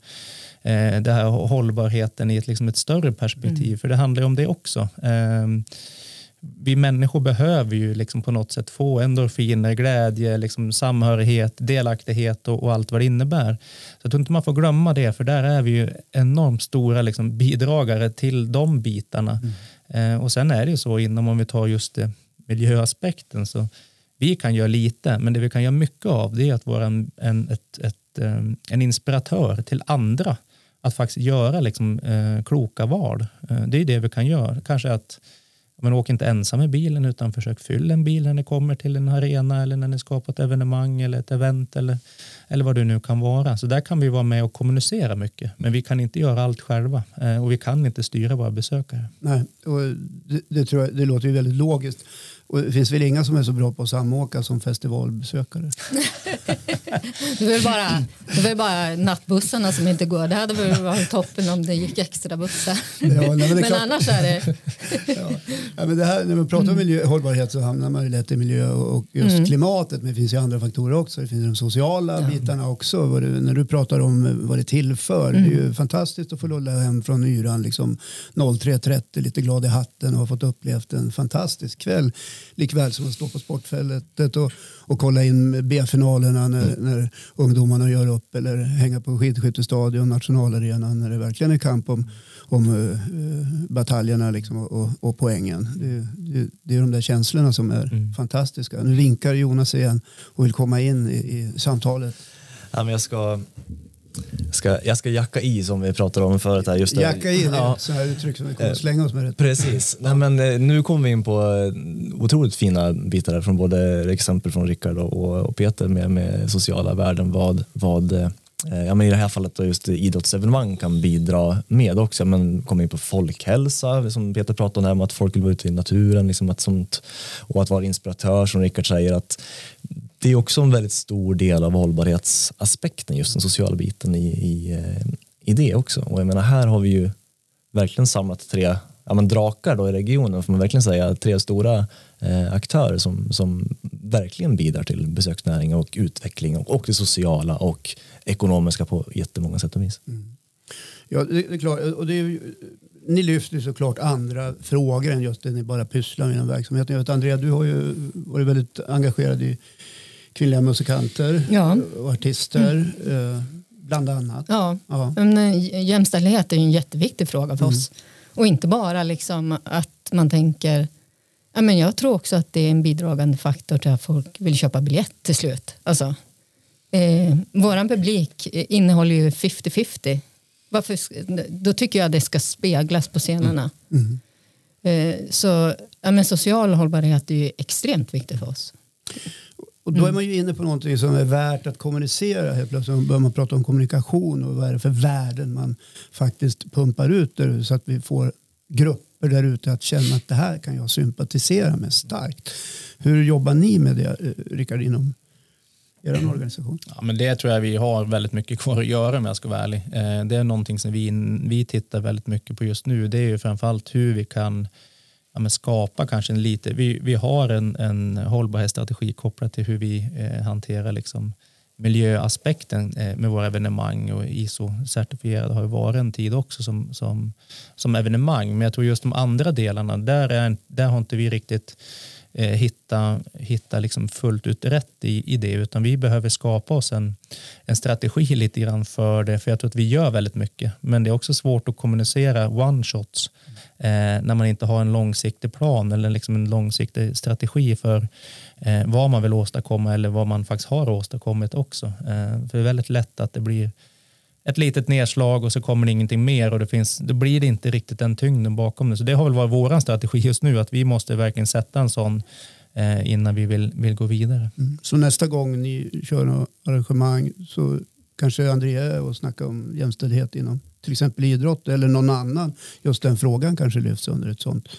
Speaker 4: eh, det här hållbarheten i ett, liksom ett större perspektiv. För det handlar ju om det också. Ehm, vi människor behöver ju liksom på något sätt få endorfiner, glädje, liksom samhörighet, delaktighet och, och allt vad det innebär. Så jag tror inte man får glömma det, för där är vi ju enormt stora liksom bidragare till de bitarna. Eh, och sen är det ju så inom, om vi tar just det, miljöaspekten, så vi kan göra lite, men det vi kan göra mycket av det är att vara en, en, ett, ett, eh, en inspiratör till andra att faktiskt göra liksom, eh, kloka val. Eh, det är det vi kan göra. Kanske att men åk inte ensam i bilen utan försök fylla en bil när ni kommer till en arena eller när ni ska på ett evenemang eller ett event eller, eller vad det nu kan vara. Så där kan vi vara med och kommunicera mycket. Men vi kan inte göra allt själva eh, och vi kan inte styra våra besökare.
Speaker 1: Nej, och det, det, tror jag, det låter ju väldigt logiskt. Och det finns väl inga som är så bra på att samåka som festivalbesökare.
Speaker 2: Det ju bara, det ju bara nattbussarna som inte går. Det hade väl varit toppen om det gick extra bussar.
Speaker 1: Ja, nej, men är
Speaker 2: Men annars är det...
Speaker 1: Ja. Ja, men det här, när man pratar om miljö, hållbarhet så hamnar man ju lätt i miljö och just klimatet. Men det finns ju andra faktorer också. Det finns de sociala bitarna också. Det, när du pratar om vad det tillför. Det är ju fantastiskt att få lulla hem från yran liksom 03.30 lite glad i hatten och ha fått upplevt en fantastisk kväll. Likväl som att stå på sportfältet och, och kolla in B-finalerna när, när ungdomarna gör upp eller hänga på skidskyttestadion, nationalarenan när det verkligen är kamp om, om uh, bataljerna liksom, och, och, och poängen. Det, det, det är de där känslorna som är fantastiska. Nu vinkar Jonas igen och vill komma in i, i samtalet.
Speaker 5: Ja, men jag, ska, ska, jag ska jacka i som vi pratade om förut. Här, just det.
Speaker 1: Jacka in
Speaker 5: Ja.
Speaker 1: i så här uttryck som vi kommer att slänga oss med. Det.
Speaker 5: Precis. Nej, men, eh, nu kommer vi in på eh, otroligt fina bitar här från både exempel från Rickard och, och Peter med, med sociala värden. Vad, vad eh, ja, men I det här fallet då just idrottsevenemang kan bidra med också. Men kommer in på folkhälsa som Peter pratade om att folk vill vara ute i naturen liksom att sånt, och att vara inspiratör som Rickard säger. att det är också en väldigt stor del av hållbarhetsaspekten, just den sociala biten i, i, eh, i det också. Och jag menar, här har vi ju verkligen samlat tre ja, men drakar då i regionen, får man verkligen säga, tre stora eh, aktörer som, som verkligen bidrar till besöksnäring och utveckling och, och det sociala och ekonomiska på jättemånga sätt och vis. Mm.
Speaker 1: Ja, det, det är klart. Och det är, ni lyfter såklart andra frågor än just det ni bara pysslar med inom verksamheten. Jag vet, Andrea, du har ju varit väldigt engagerad i kvinnliga musikanter
Speaker 2: Ja.
Speaker 1: och artister, eh, bland annat.
Speaker 2: Ja,
Speaker 1: Ja.
Speaker 2: men eh, jämställdhet är en jätteviktig fråga för oss. Och inte bara liksom att man tänker... Ja, men jag tror också att det är en bidragande faktor till att folk vill köpa biljett till slut. Alltså, eh, våran publik eh, innehåller ju 50-50. Varför, sk- då tycker jag det ska speglas på scenerna.
Speaker 1: Mm.
Speaker 2: Eh, så ja, men social hållbarhet är ju extremt viktigt för oss.
Speaker 1: Och då är man ju inne på någonting som är värt att kommunicera. Helt plötsligt börjar man prata om kommunikation och vad är det för värden man faktiskt pumpar ut där, så att vi får grupper där ute att känna att det här kan jag sympatisera med starkt. Hur jobbar ni med det, eh, Rickard, inom, er organisation?
Speaker 4: Ja, men det tror jag vi har väldigt mycket kvar att göra om jag ska vara ärlig. Eh, det är någonting som vi, vi tittar väldigt mycket på just nu. Det är ju framförallt hur vi kan ja, men skapa kanske en lite, vi, vi har en, en hållbarhetsstrategi kopplat till hur vi eh, hanterar liksom miljöaspekten eh, med våra evenemang och ISO-certifierade har ju varit en tid också som, som, som evenemang. Men jag tror just de andra delarna, där, är, där har inte vi riktigt eh, hitta, hitta liksom fullt ut rätt i, i det utan vi behöver skapa oss en, en strategi lite grann för det för jag tror att vi gör väldigt mycket men det är också svårt att kommunicera one shots eh, när man inte har en långsiktig plan eller liksom en långsiktig strategi för eh, vad man vill åstadkomma eller vad man faktiskt har åstadkommit också. Eh, för det är väldigt lätt att det blir ett litet nedslag och så kommer det ingenting mer och det finns, då blir det inte riktigt den tyngden bakom det. Så det har väl varit vår strategi just nu att vi måste verkligen sätta en sån eh, innan vi vill, vill gå vidare.
Speaker 1: Mm. Så nästa gång ni kör arrangemang så kanske Andrea och snacka om jämställdhet inom till exempel idrott eller någon annan. Just den frågan kanske lyfts under ett sånt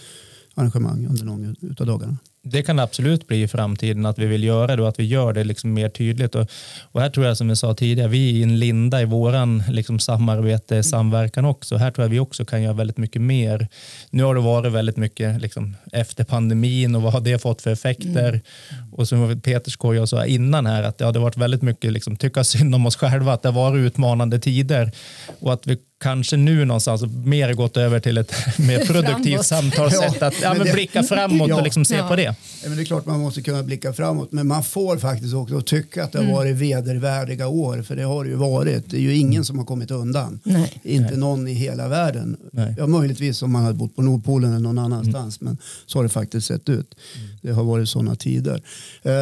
Speaker 1: arrangemang under någon av dagarna
Speaker 4: det kan det absolut bli i framtiden att vi vill göra det och att vi gör det liksom mer tydligt. Och, och här tror jag som vi sa tidigare, vi är en linda i våran liksom samarbete, samverkan också. Här tror jag vi också kan göra väldigt mycket mer. Nu har det varit väldigt mycket liksom, efter pandemin och vad har det fått för effekter? Mm. Och som Peter skojade sa innan här att det har varit väldigt mycket liksom, tycka synd om oss själva, att det varit utmanande tider och att vi kanske nu någonstans mer gått över till ett mer produktivt samtalssätt. Att ja, men det, blicka framåt ja, och liksom se ja. på det.
Speaker 1: Ja, men det är klart man måste kunna blicka framåt. Men man får faktiskt också tycka att det har mm. varit vedervärdiga år. För det har det ju varit. Det är ju ingen som har kommit undan.
Speaker 2: Nej.
Speaker 1: Inte
Speaker 2: Nej.
Speaker 1: någon i hela världen. Nej. Ja, möjligtvis om man hade bott på Nordpolen eller någon annanstans. Mm. Men så har det faktiskt sett ut. Mm. Det har varit sådana tider. Eh,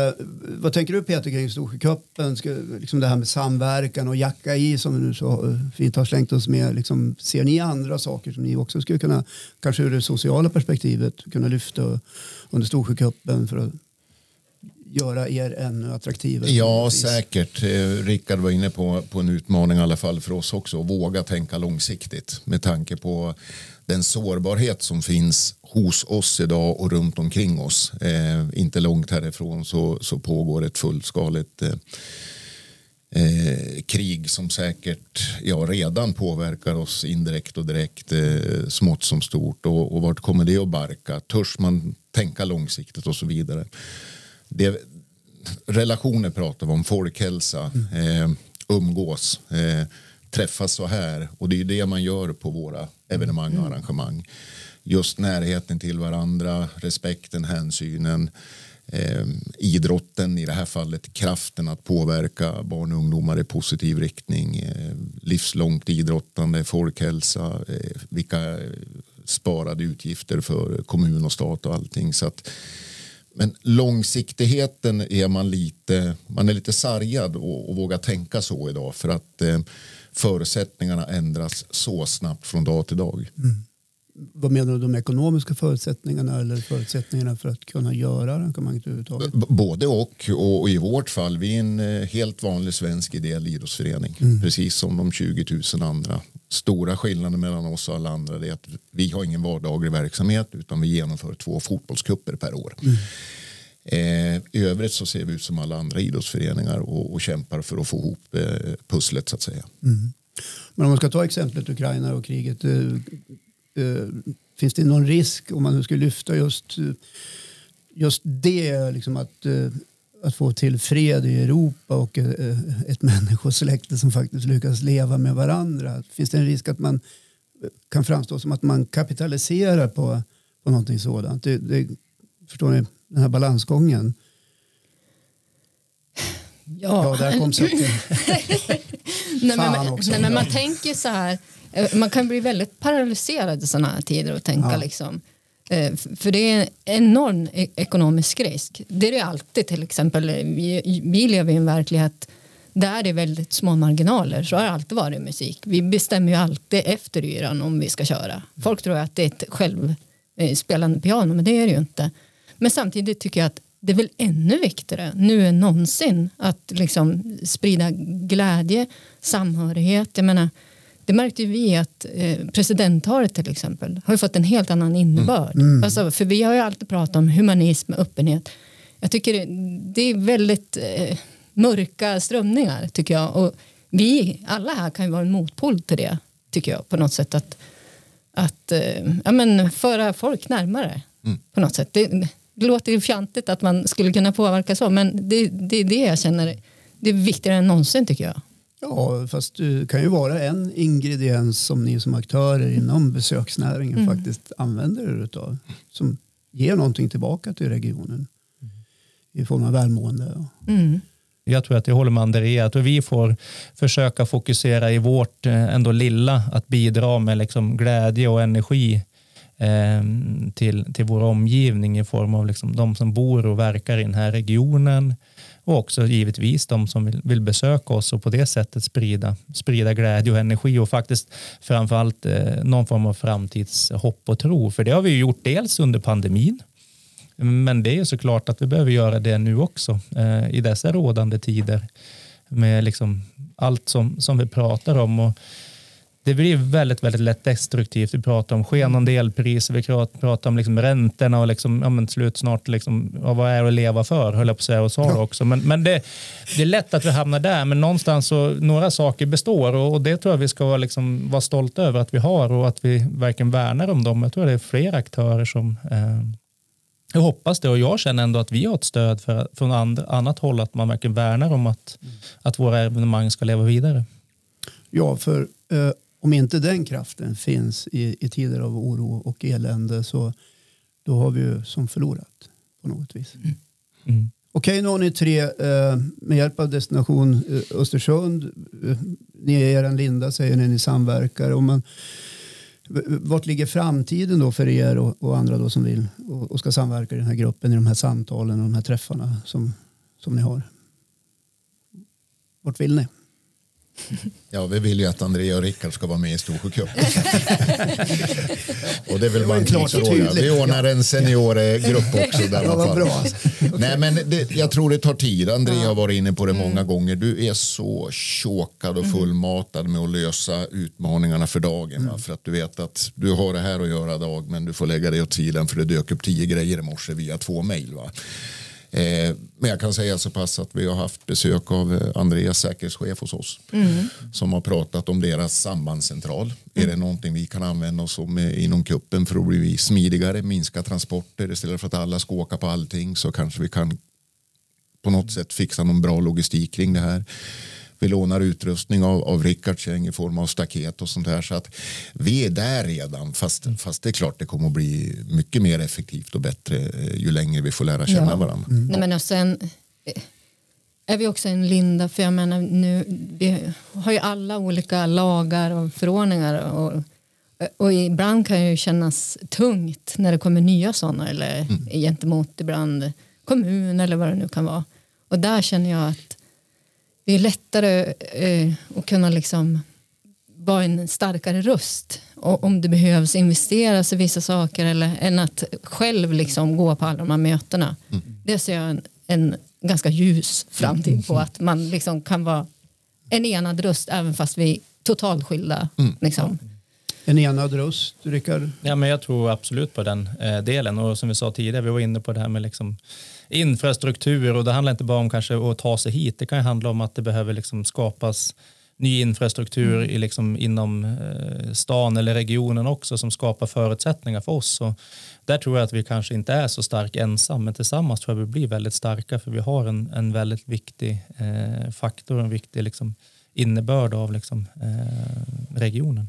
Speaker 1: vad tänker du Peter kring Storsjöcupen? Liksom det här med samverkan och jacka i som vi nu så fint har slängt oss med liksom, ser ni andra saker som ni också skulle kunna, kanske ur det sociala perspektivet, kunna lyfta under Storsjöcupen för att göra er ännu attraktivare?
Speaker 3: Ja, säkert. Eh, Rickard var inne på, på en utmaning i alla fall för oss också. Att våga tänka långsiktigt med tanke på den sårbarhet som finns hos oss idag och runt omkring oss. Eh, inte långt härifrån så, så pågår ett fullskaligt eh, eh, krig som säkert ja, redan påverkar oss indirekt och direkt, eh, smått som stort. Och, och vart kommer det att barka? Törs man tänka långsiktigt och så vidare? Det, relationer pratar vi om, folkhälsa, eh, umgås, eh, träffas så här. Och det är det man gör på våra evenemang och mm. arrangemang. Just närheten till varandra, respekten, hänsynen eh, idrotten, i det här fallet kraften att påverka barn och ungdomar i positiv riktning, eh, livslångt idrottande, folkhälsa, eh, vilka sparade utgifter för kommun och stat och allting. Så att, men långsiktigheten är man lite, man är lite sargad och, och vågar tänka så idag för att eh, förutsättningarna ändras så snabbt från dag till dag. Mm
Speaker 1: vad menar du, de ekonomiska förutsättningarna eller förutsättningarna för att kunna göra arrangemanget överhuvudtaget?
Speaker 3: Både och, och i vårt fall, vi är en eh, helt vanlig svensk ideell idrottsförening, mm. precis som de 20 000 andra. Stora skillnaden mellan oss och alla andra är att vi har ingen vardaglig verksamhet utan vi genomför två fotbollskupper per år. Mm. Eh, I övrigt så ser vi ut som alla andra idrottsföreningar och, och kämpar för att få ihop eh, pusslet så att säga. Mm.
Speaker 1: Men om man ska ta exemplet Ukraina och kriget. Eh, Eh, finns det någon risk om man nu skulle lyfta just, just det, liksom att, eh, att få till fred i Europa och eh, ett människosläkte som faktiskt lyckas leva med varandra? Finns det en risk att man kan framstå som att man kapitaliserar på, på någonting sådant? Det, det, förstår ni den här balansgången?
Speaker 2: Ja,
Speaker 1: ja där kom säcken.
Speaker 2: nej, men, nej, men man tänker så här Eh, man kan bli väldigt paralyserad i sådana här tider och tänka ja. liksom eh, för det är en enorm e-, ekonomisk risk. Det är det alltid till exempel. Vi, vi lever i en verklighet där det är väldigt små marginaler. Så har det alltid varit i musik. Vi bestämmer ju alltid efter yran om vi ska köra. Folk tror att det är ett självspelande piano men det är det ju inte. Men samtidigt tycker jag att det är väl ännu viktigare nu än någonsin att liksom sprida glädje, samhörighet. Jag menar, det märkte vi att eh, till exempel har fått en helt annan innebörd. Mm. Mm. Alltså, för vi har ju alltid pratat om humanism och öppenhet. Jag tycker det, det är väldigt eh, mörka strömningar tycker jag. Och vi alla här kan ju vara en motpol till det tycker jag på något sätt. Att, att eh, ja, men föra folk närmare
Speaker 3: Mm.
Speaker 2: på något sätt. Det, det låter ju fjantigt att man skulle kunna påverka så men det, det är det jag känner det är viktigare än någonsin tycker jag.
Speaker 1: Ja, fast det kan ju vara en ingrediens som ni som aktörer inom besöksnäringen
Speaker 2: Mm.
Speaker 1: faktiskt använder er utav. Som ger någonting tillbaka till regionen. I form av välmående.
Speaker 2: Mm.
Speaker 4: Jag tror att jag håller med Andrea, att vi får försöka fokusera i vårt eh, ändå lilla att bidra med liksom glädje och energi eh, till, till vår omgivning i form av liksom de som bor och verkar i den här regionen och också givetvis de som vill, vill besöka oss och på det sättet sprida, sprida glädje och energi och faktiskt framförallt eh, någon form av framtidshopp och tro. För det har vi ju gjort dels under pandemin men det är ju såklart att vi behöver göra det nu också eh, i dessa rådande tider med liksom allt som, som vi pratar om. Och det blir väldigt, väldigt lätt destruktivt. Vi pratar om skenande elpriser, vi pratar om liksom räntorna och liksom, ja, men slut snart, liksom, ja, vad är det att leva för, höll jag på att säga, och också. Men, men det, det är lätt att vi hamnar där, men någonstans så, några saker består och, och det tror jag vi ska vara, liksom, vara stolta över att vi har och att vi verkligen värnar om dem. Jag tror det är fler aktörer som eh, jag hoppas det och jag känner ändå att vi har ett stöd för, från and, annat håll att man verkligen värnar om att, att våra evenemang ska leva vidare.
Speaker 1: Ja, för eh, om inte den kraften finns i, i tider av oro och elände så då har vi ju som förlorat på något vis.
Speaker 4: Mm.
Speaker 1: Okej, nu har ni tre eh, med hjälp av Destination eh, Östersund. Eh, ni är en linda säger ni, ni samverkar. Och man, vart ligger framtiden då för er och, och andra då som vill och, och ska samverka i den här gruppen, i de här samtalen och de här träffarna som, som ni har? Vart vill ni?
Speaker 3: Ja, vi vill ju att Andrea och Rickard ska vara med i Storsjöcup. och det är väl
Speaker 1: Det
Speaker 3: bara en tidsfråga. Vi ordnar en seniorgrupp också. Där
Speaker 1: Ja, bra.
Speaker 3: Nej, men det, jag tror det tar tid. Andrea har varit inne på det många gånger. Du är så tjåkad och fullmatad med att lösa utmaningarna för dagen. Va? För att du vet att du har det här att göra dag men du får lägga det åt sidan för det dök upp tio grejer i morse via två mejl. Eh, men jag kan säga så pass att vi har haft besök av eh, Andreas säkerhetschef hos oss som har pratat om deras sambandscentral. Är det någonting vi kan använda oss om eh, inom kuppen för att bli smidigare, minska transporter istället för att alla ska åka på allting så kanske vi kan på något sätt fixa någon bra logistik kring det här. Vi lånar utrustning av, av Rickards gäng i form av staket och sånt här. Så att vi är där redan. Fast, fast det är klart det kommer att bli mycket mer effektivt och bättre eh, ju längre vi får lära känna
Speaker 2: Ja.
Speaker 3: varandra.
Speaker 2: Nej, men och sen eh, är vi också en linda för jag menar nu vi har ju alla olika lagar och förordningar och, och ibland kan det ju kännas tungt när det kommer nya sådana eller gentemot ibland kommun eller vad det nu kan vara. Och där känner jag att det är lättare eh, att kunna liksom vara en starkare röst och om det behövs investeras i vissa saker eller än att själv liksom gå på alla de här mötena. Det ser jag en, en ganska ljus framtid på att man liksom kan vara en enad röst även fast vi är totalt skilda. Liksom.
Speaker 1: En enad röst, Rickard?
Speaker 4: Ja, men jag tror absolut på den eh, delen och som vi sa tidigare, vi var inne på det här med liksom infrastruktur och det handlar inte bara om kanske att ta sig hit, det kan handla om att det behöver liksom skapas ny infrastruktur i liksom inom eh, stan eller regionen också som skapar förutsättningar för oss. Och där tror jag att vi kanske inte är så stark ensam, men tillsammans tror jag vi blir väldigt starka för vi har en, en väldigt viktig eh, faktor, en viktig liksom, innebörd av liksom, eh, regionen.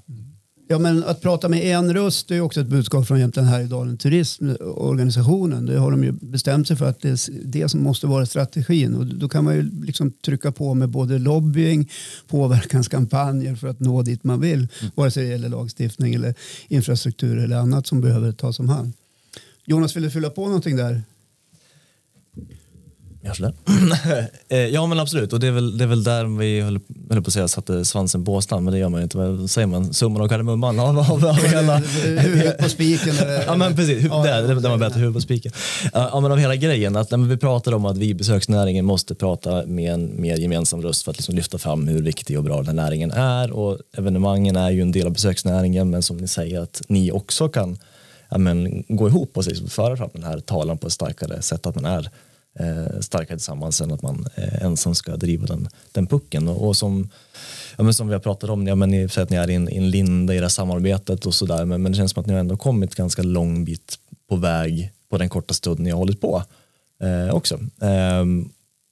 Speaker 1: Ja, men att prata med en röst är också ett budskap från Jämtland Härjedalen Turismorganisationen. Det har de ju bestämt sig för att det är det som måste vara strategin. Och då kan man ju liksom trycka på med både lobbying, påverkanskampanjer för att nå dit man vill. Vare sig det gäller lagstiftning eller infrastruktur eller annat som behöver tas om hand. Jonas, vill du fylla på någonting där?
Speaker 5: Det. Eh, ja men absolut och det är väl, det är väl där vi höll, höll på att säga satte svansen på åsnan men det gör man ju inte. Vad säger man? Summan och kardemumman av, av, av hela...
Speaker 1: Huvudet på spiken?
Speaker 5: Ja men precis,
Speaker 1: Ja,
Speaker 5: där,
Speaker 1: ja,
Speaker 5: där där var bättre huvud på spiken. Ja ja, men av hela grejen, att när vi pratar om att vi i besöksnäringen måste prata med en mer gemensam röst för att liksom lyfta fram hur viktig och bra den här näringen är och evenemangen är ju en del av besöksnäringen men som ni säger att ni också kan ja, men, gå ihop och liksom föra fram den här talan på ett starkare sätt att man är Eh, starkare tillsammans än att man eh, ensam ska driva den, den pucken. Och, och som, ja, men som vi har pratat om, ja, men ni säger att ni är i en, in linda i det här samarbetet och sådär, men, men det känns som att ni har ändå kommit ganska lång bit på väg på den korta stund ni har hållit på eh, också. Eh,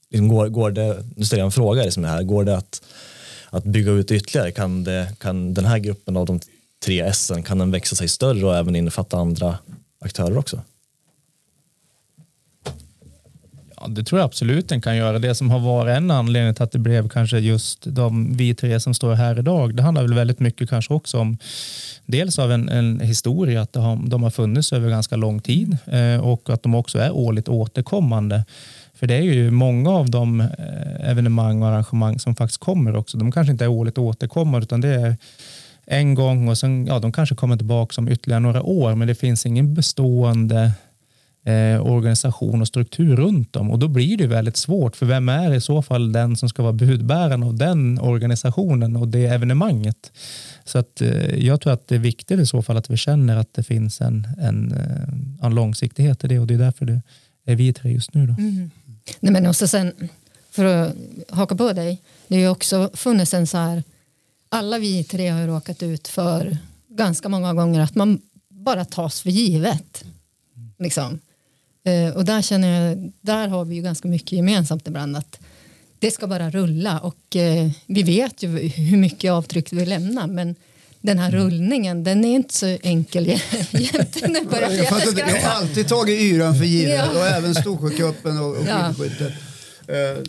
Speaker 5: liksom går, går det, nu ställer jag en fråga liksom här, går det att, att bygga ut ytterligare? Kan, det, kan den här gruppen av de tre S kan den växa sig större och även innefatta andra aktörer också?
Speaker 4: Ja, det tror jag absolut den kan göra. Det som har varit en anledning till att det blev kanske just de vi tre som står här idag, det handlar väl väldigt mycket kanske också om dels av en, en historia, att de har, de har funnits över ganska lång tid eh, och att de också är årligt återkommande. För det är ju många av de eh, evenemang och arrangemang som faktiskt kommer också. De kanske inte är årligt återkommande utan det är en gång och sen, ja, de kanske kommer tillbaka om ytterligare några år men det finns ingen bestående eh, organisation och struktur runt dem och då blir det väldigt svårt för vem är i så fall den som ska vara budbäraren av den organisationen och det evenemanget. Så att, eh, jag tror att det är viktigt i så fall att vi känner att det finns en, en, eh, en långsiktighet i det och det är därför det är vi tre just nu. Då.
Speaker 2: Mm. Nej, men också sen, för att haka på dig, det har ju också funnits en så här, alla vi tre har ju råkat ut för ganska många gånger att man bara tas för givet. Liksom. Eh, och där känner jag, där har vi ju ganska mycket gemensamt ibland att det ska bara rulla och eh, vi vet ju hur mycket avtryck vi lämnar men den här rullningen den är inte så enkel jämt.
Speaker 1: jag, fattar, jag har alltid tagit yran för givet ja. och även Storsjöcupen och, och ja. Uh,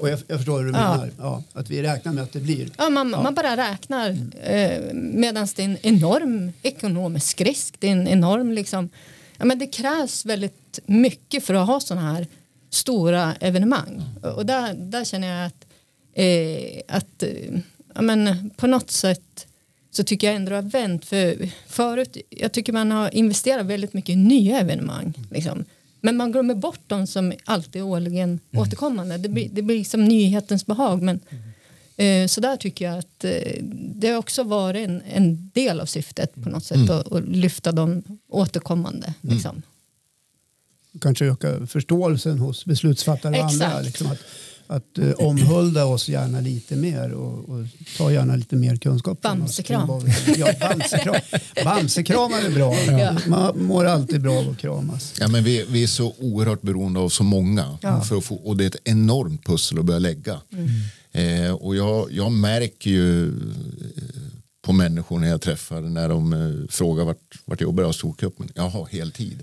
Speaker 1: och jag, jag, förstår hur du menar. Ja, att vi räknar med att det blir.
Speaker 2: Ja, man, ja. man bara räknar. Uh, Medan det är en enorm ekonomisk risk. Det är en enorm liksom, ja, men det krävs väldigt mycket för att ha sådana här stora evenemang. Och där, där känner jag att, eh, att ja, men på något sätt så tycker jag ändå har vänt. För förut, jag tycker man har investerat väldigt mycket i nya evenemang. Liksom. Men man glömmer bort de som alltid är årligen mm. återkommande. Det blir, det blir liksom nyhetens behag. Men, eh, så där tycker jag att eh, det har också varit en, en del av syftet på något sätt. Mm. Att, att lyfta de återkommande. Mm. Liksom.
Speaker 1: Kanske öka förståelsen hos beslutsfattare och andra. Liksom att, att uh, omhulda oss gärna lite mer och, och ta gärna lite mer kunskap.
Speaker 2: Bamsekram.
Speaker 1: Ja, bamsekram. Bamsekramar är bra. Ja. Man mår alltid bra av att kramas.
Speaker 3: Ja, men vi, vi är så oerhört beroende av så många. Ja. För att få, och det är ett enormt pussel att börja lägga. Mm. Eh, och jag, jag märker ju eh, på människor när jag träffar när de eh, frågar vart, vart jobbar jag Storcupen? Jaha, heltid.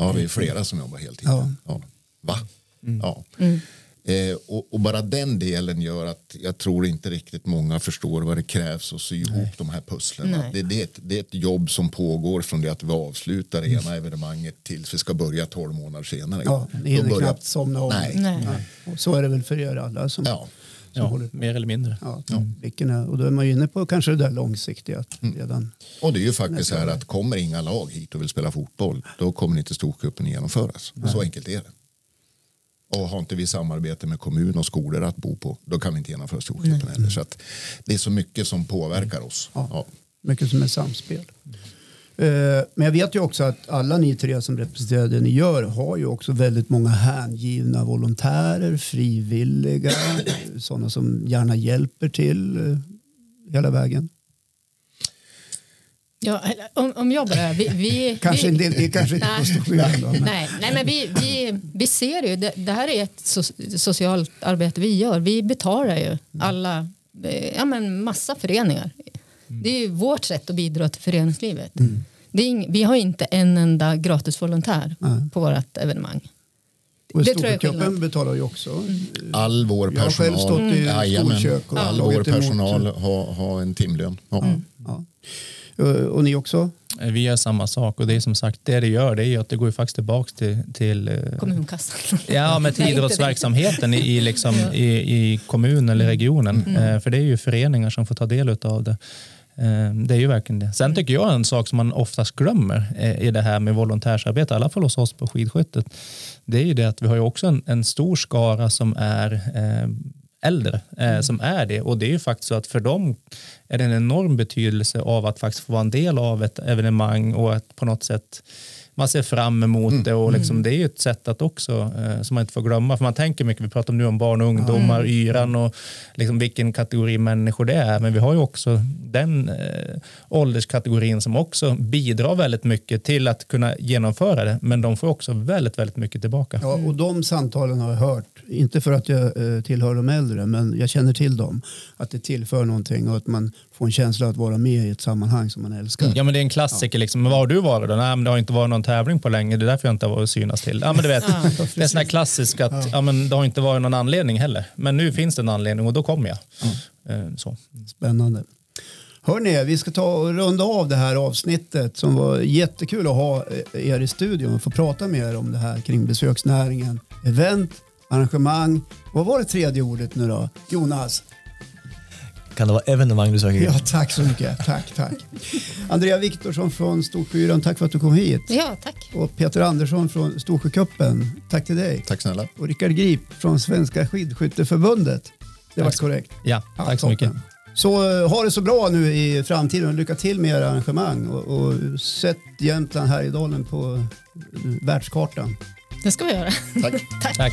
Speaker 3: Ja, vi är flera som jobbar heltid. Ja. Ja. Va? Mm. Ja. Mm. Eh, och, och, bara den delen gör att jag tror inte riktigt många förstår vad det krävs att sy ihop Nej. de här pusslen. Det, det, är ett, det är ett jobb som pågår från det att vi avslutar mm. ena evenemanget tills vi ska börja tolv månader senare.
Speaker 1: Ja, ni hinner börjar... knappt somna om. Nej. Nej. Nej. Så är det väl för er alla som,
Speaker 4: ja. Som ja, håller Mer eller mindre.
Speaker 1: Ja, mm. är, och då är man ju inne på kanske det där långsiktiga. Mm. Redan
Speaker 3: och det är ju faktiskt så här att kommer inga lag hit och vill spela fotboll då kommer inte Storcupen genomföras. Så enkelt är det. Och har inte vi samarbete med kommun och skolor att bo på, då kan vi inte genomföra Storcupen heller. Så att det är så mycket som påverkar oss. Ja, ja.
Speaker 1: Mycket som är samspel. Eh, men jag vet ju också att alla ni tre som representerar det ni gör har ju också väldigt många hängivna volontärer, frivilliga, sådana som gärna hjälper till eh, hela vägen.
Speaker 2: Ja, om, om jag börjar. Vi, vi,
Speaker 1: kanske, vi, det, kanske inte på
Speaker 2: stor nej, nej, men vi, vi, vi ser ju, det, det här är ett so, socialt arbete vi gör. Vi betalar ju alla, eh, ja men massa föreningar. Det är ju vårt sätt att bidra till föreningslivet. Mm. Ing, vi har inte en enda gratis volontär mm. på vårt evenemang.
Speaker 1: Och Storcupen betalar ju också. Mm.
Speaker 3: All vår personal, jag har själv stått i mm. skolkök och all vår personal har, har en timlön. Ja. Ja.
Speaker 1: Eh, och ni också?
Speaker 4: Eh, vi gör samma sak och det är som sagt det det gör det är att det går faktiskt tillbaka till, till eh,
Speaker 2: kommunkassan.
Speaker 4: Ja, men till idrottsverksamheten i, liksom, i, i kommunen eller regionen. Mm. För det är ju föreningar som får ta del av det. Det är ju verkligen det. Sen tycker jag en sak som man oftast glömmer i det här med volontärsarbete, i alla fall hos oss på skidskyttet, det är ju det att vi har ju också en, en stor skara som är äldre eh, som är det. Och det är ju faktiskt så att för dem är det en enorm betydelse av att faktiskt få vara en del av ett evenemang och att på något sätt man ser fram emot det och liksom, det är ju ett sätt att också, eh, som man inte får glömma, för man tänker mycket, vi pratar nu om barn och ungdomar, yran och liksom vilken kategori människor det är, men vi har ju också den eh, ålderskategorin som också bidrar väldigt mycket till att kunna genomföra det, men de får också väldigt, väldigt mycket tillbaka.
Speaker 1: Ja, och de samtalen har jag hört, inte för att jag eh, tillhör de äldre, men jag känner till dem. Att det tillför någonting och att man får en känsla att vara med i ett sammanhang som man älskar.
Speaker 4: Ja men det är en klassiker liksom. Men var har du varit då? Nej men det har inte varit någon tävling på länge. Det är därför jag inte har varit synas till. Ja men du vet. det är sån här klassisk att ja. men det har inte varit någon anledning heller. Men nu finns det en anledning och då kommer jag. Eh, Så.
Speaker 1: Spännande. Hörni, vi ska ta och runda av det här avsnittet som var jättekul att ha eh, er i studion och få prata med er om det här kring besöksnäringen. Event, arrangemang. Vad var det tredje ordet nu då? Jonas?
Speaker 5: Kan det vara evenemang du söker?
Speaker 1: Ja, tack så mycket. Tack, tack. Andrea Viktorsson från Storsjöyran, tack för att du kom hit.
Speaker 2: Ja, tack.
Speaker 1: Och Peter Andersson från Storsjöcupen, tack till dig.
Speaker 3: Tack snälla.
Speaker 1: Och Rickard Grip från Svenska skidskytteförbundet. Det var
Speaker 4: Tack
Speaker 1: korrekt.
Speaker 4: Ja,
Speaker 1: Ja,
Speaker 4: tack så mycket.
Speaker 1: Så eh, ha det så bra nu i framtiden och lycka till med era arrangemang och, och sätt Jämtland Härjedalen på eh, världskartan.
Speaker 2: Det ska vi göra.
Speaker 3: Tack.
Speaker 4: Tack.